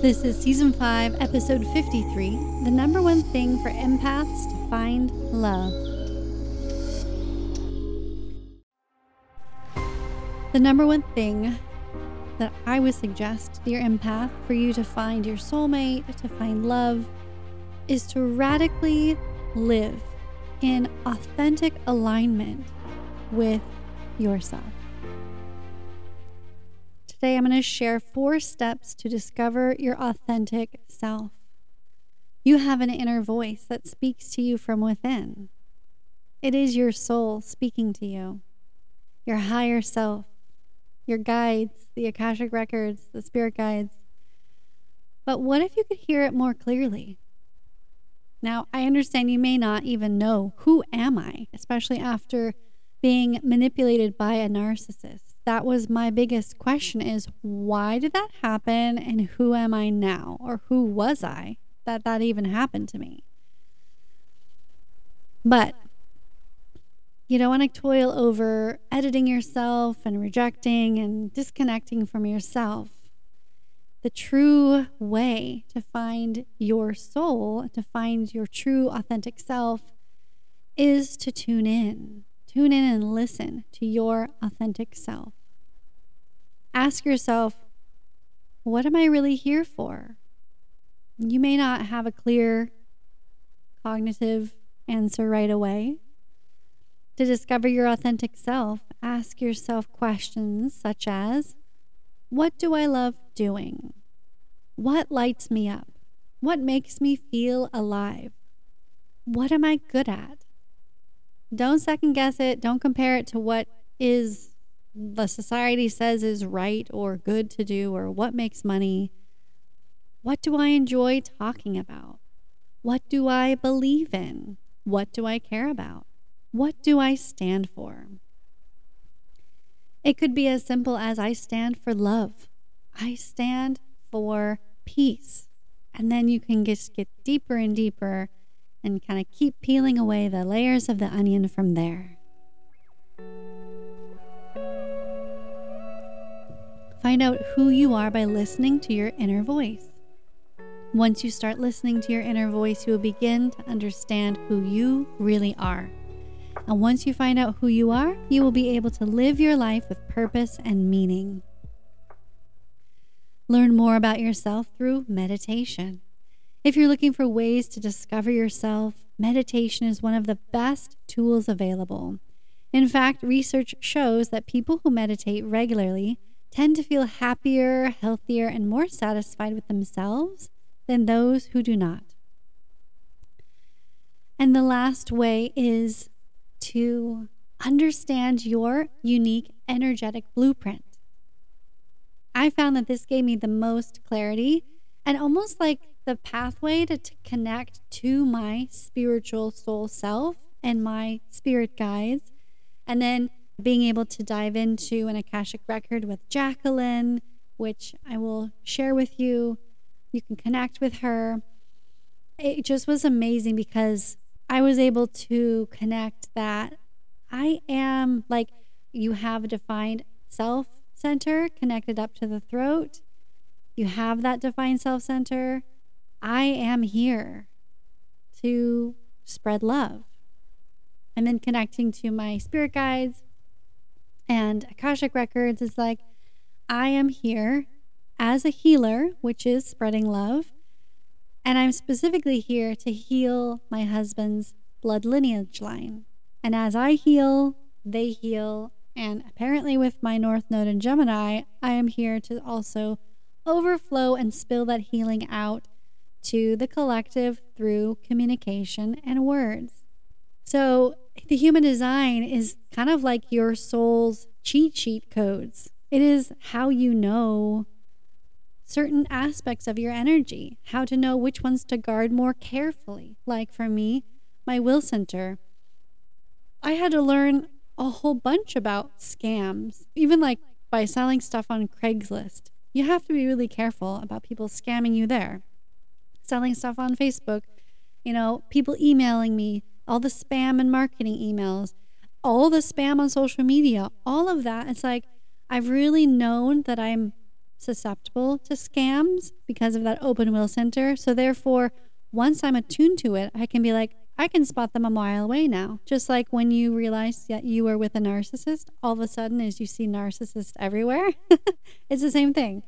This is season 5, episode 53 The number one thing for empaths to find love. The number one thing that I would suggest, dear empath, for you to find your soulmate, to find love, is to radically live in authentic alignment with yourself. Today, I'm going to share four steps to discover your authentic self. You have an inner voice that speaks to you from within. It is your soul speaking to you, your higher self, your guides, the Akashic records, the spirit guides. But what if you could hear it more clearly? Now, I understand you may not even know who am I, especially after being manipulated by a narcissist that was my biggest question is why did that happen and who am I now or who was I that that even happened to me? But you don't want to toil over editing yourself and rejecting and disconnecting from yourself. The true way to find your soul, to find your true authentic self, is to tune in. Tune in and listen to your authentic self ask yourself, what am I really here for? You may not have a clear cognitive answer right away. To discover your authentic self, ask yourself questions such as What do I love doing? What lights me up? What makes me feel alive? What am I good at? Don't second guess it. Don't compare it to what is the society says is right or good to do or what makes money. What do I enjoy talking about? What do I believe in? What do I care about? What do I stand for? It could be as simple as I stand for love. I stand for peace. And then you can just get deeper and deeper and kind of keep peeling away the layers of the onion from there. Find out who you are by listening to your inner voice. Once you start listening to your inner voice, you will begin to understand who you really are. And once you find out who you are, you will be able to live your life with purpose and meaning. Learn more about yourself through meditation. If you're looking for ways to discover yourself, meditation is one of the best tools available. In fact, research shows that people who meditate regularly tend to feel happier, healthier, and more satisfied with themselves than those who do not. And the last way is to understand your unique energetic blueprint. I found that this gave me the most clarity and almost like the pathway to, to connect to my spiritual soul self and my spirit guides. And then being able to dive into an Akashic record with Jacqueline, which I will share with you. You can connect with her. It just was amazing because I was able to connect that I am like you have a defined self center connected up to the throat. You have that defined self center. I am here to spread love. And then connecting to my spirit guides, and Akashic Records is like, I am here as a healer, which is spreading love. And I'm specifically here to heal my husband's blood lineage line. And as I heal, they heal. And apparently, with my North Node in Gemini, I am here to also overflow and spill that healing out to the collective through communication and words. So, the human design is kind of like your soul's cheat sheet codes. It is how you know certain aspects of your energy, how to know which ones to guard more carefully. Like for me, my will center, I had to learn a whole bunch about scams, even like by selling stuff on Craigslist. You have to be really careful about people scamming you there. Selling stuff on Facebook, you know, people emailing me, all the spam and marketing emails, all the spam on social media, all of that. It's like I've really known that I'm susceptible to scams because of that open will center. So therefore, once I'm attuned to it, I can be like, I can spot them a mile away now. Just like when you realize that you were with a narcissist, all of a sudden, as you see narcissists everywhere, it's the same thing.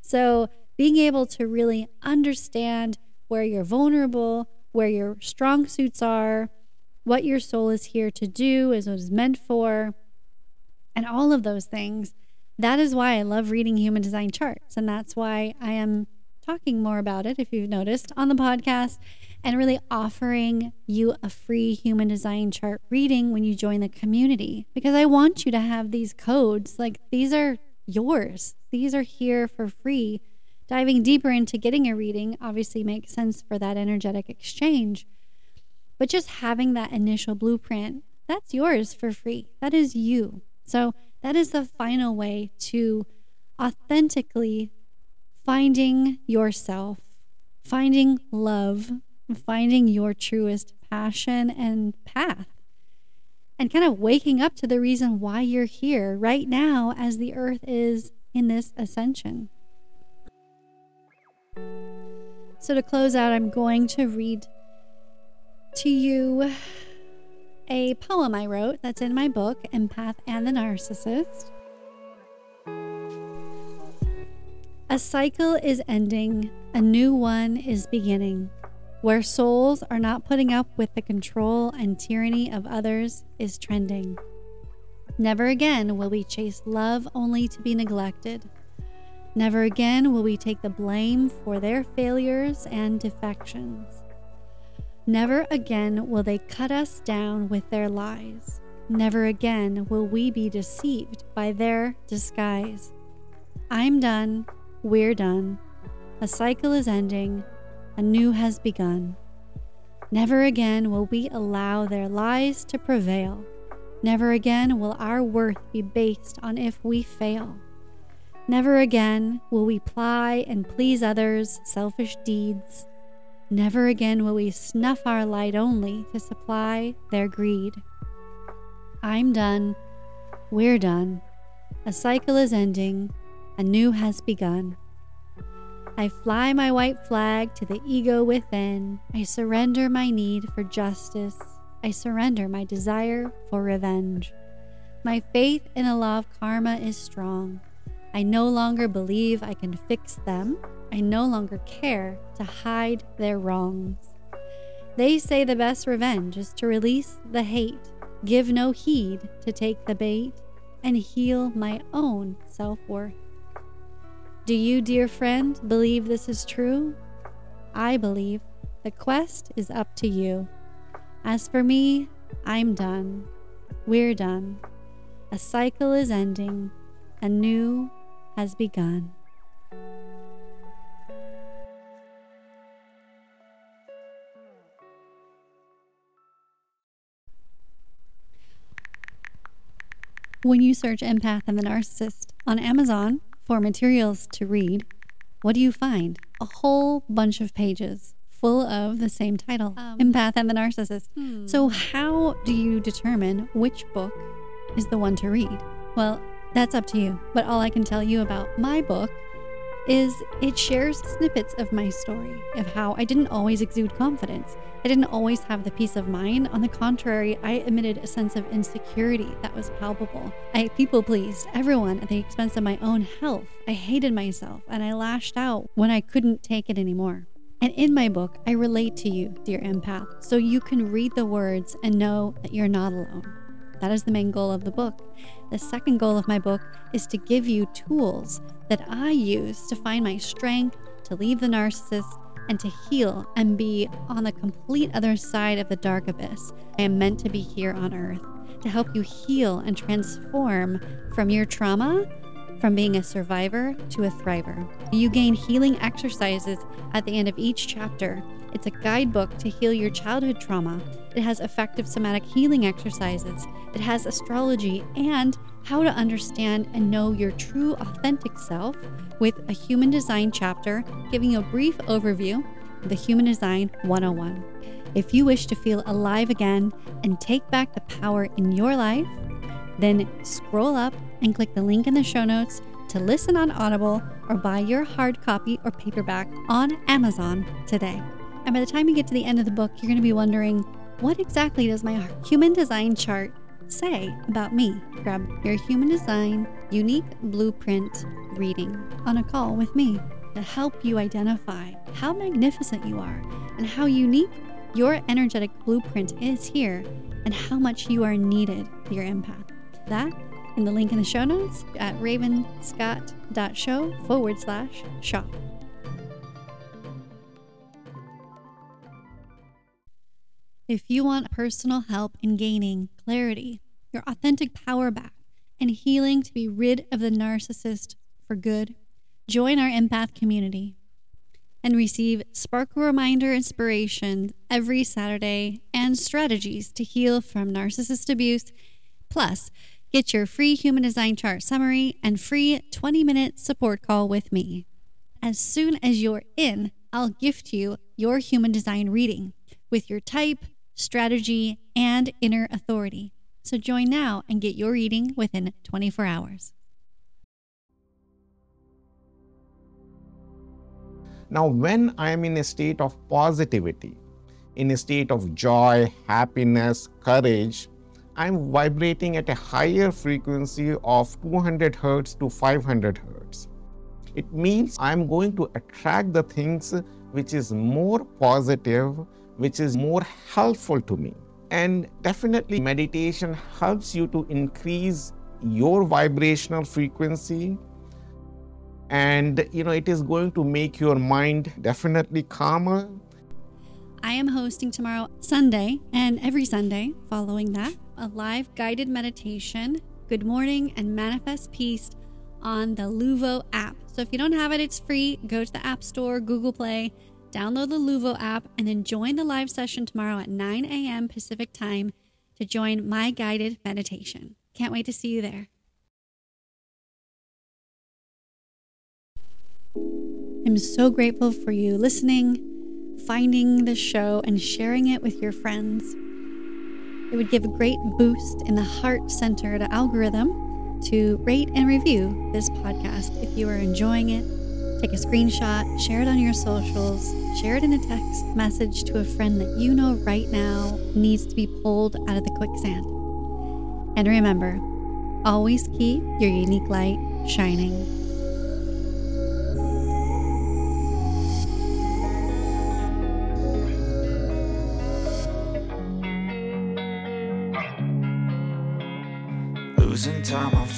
So being able to really understand where you're vulnerable, where your strong suits are, what your soul is here to do, is what it's meant for, and all of those things. That is why I love reading human design charts. And that's why I am talking more about it, if you've noticed, on the podcast and really offering you a free human design chart reading when you join the community because I want you to have these codes. Like these are yours, these are here for free. Diving deeper into getting a reading obviously makes sense for that energetic exchange. But just having that initial blueprint, that's yours for free. That is you. So that is the final way to authentically finding yourself, finding love, finding your truest passion and path, and kind of waking up to the reason why you're here right now as the earth is in this ascension. So, to close out, I'm going to read to you a poem I wrote that's in my book, Empath and the Narcissist. A cycle is ending, a new one is beginning. Where souls are not putting up with the control and tyranny of others is trending. Never again will we chase love only to be neglected. Never again will we take the blame for their failures and defections. Never again will they cut us down with their lies. Never again will we be deceived by their disguise. I'm done. We're done. A cycle is ending. A new has begun. Never again will we allow their lies to prevail. Never again will our worth be based on if we fail. Never again will we ply and please others' selfish deeds. Never again will we snuff our light only to supply their greed. I'm done. We're done. A cycle is ending. A new has begun. I fly my white flag to the ego within. I surrender my need for justice. I surrender my desire for revenge. My faith in a law of karma is strong. I no longer believe I can fix them I no longer care to hide their wrongs. They say the best revenge is to release the hate, give no heed to take the bait, and heal my own self worth. Do you, dear friend, believe this is true? I believe the quest is up to you. As for me, I'm done. We're done. A cycle is ending, a new has begun. When you search Empath and the Narcissist on Amazon for materials to read, what do you find? A whole bunch of pages full of the same title um, Empath and the Narcissist. Hmm. So, how do you determine which book is the one to read? Well, that's up to you. But all I can tell you about my book is it shares snippets of my story of how I didn't always exude confidence. I didn't always have the peace of mind. On the contrary, I emitted a sense of insecurity that was palpable. I people pleased everyone at the expense of my own health. I hated myself and I lashed out when I couldn't take it anymore. And in my book, I relate to you, dear empath, so you can read the words and know that you're not alone. That is the main goal of the book. The second goal of my book is to give you tools that I use to find my strength, to leave the narcissist, and to heal and be on the complete other side of the dark abyss. I am meant to be here on earth to help you heal and transform from your trauma from being a survivor to a thriver. You gain healing exercises at the end of each chapter. It's a guidebook to heal your childhood trauma. It has effective somatic healing exercises. It has astrology and how to understand and know your true authentic self with a human design chapter giving you a brief overview of the Human Design 101. If you wish to feel alive again and take back the power in your life, then scroll up and click the link in the show notes to listen on Audible or buy your hard copy or paperback on Amazon today. And by the time you get to the end of the book, you're going to be wondering what exactly does my human design chart say about me? Grab your human design unique blueprint reading on a call with me to help you identify how magnificent you are and how unique your energetic blueprint is here and how much you are needed for your empath. That in the link in the show notes at ravenscott.show forward slash shop. If you want personal help in gaining clarity, your authentic power back, and healing to be rid of the narcissist for good, join our empath community and receive sparkle reminder inspiration every Saturday and strategies to heal from narcissist abuse. Plus, get your free human design chart summary and free 20 minute support call with me. As soon as you're in, I'll gift you your human design reading with your type strategy, and inner authority. So join now and get your reading within 24 hours. Now, when I am in a state of positivity, in a state of joy, happiness, courage, I'm vibrating at a higher frequency of 200 hertz to 500 hertz. It means I'm going to attract the things which is more positive which is more helpful to me. And definitely, meditation helps you to increase your vibrational frequency. And you know it is going to make your mind definitely calmer. I am hosting tomorrow sunday and every sunday following that a live guided meditation good morning and manifest peace on the luvo app. So if you don't have it it's free. Go to the app store google play Download the Luvo app and then join the live session tomorrow at 9 a.m. Pacific time to join my guided meditation. Can't wait to see you there. I'm so grateful for you listening, finding the show, and sharing it with your friends. It would give a great boost in the heart centered algorithm to rate and review this podcast if you are enjoying it Take a screenshot, share it on your socials, share it in a text message to a friend that you know right now needs to be pulled out of the quicksand. And remember, always keep your unique light shining. Losing time, I'm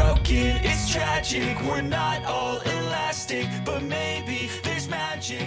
Broken, it's tragic, we're not all elastic, but maybe there's magic.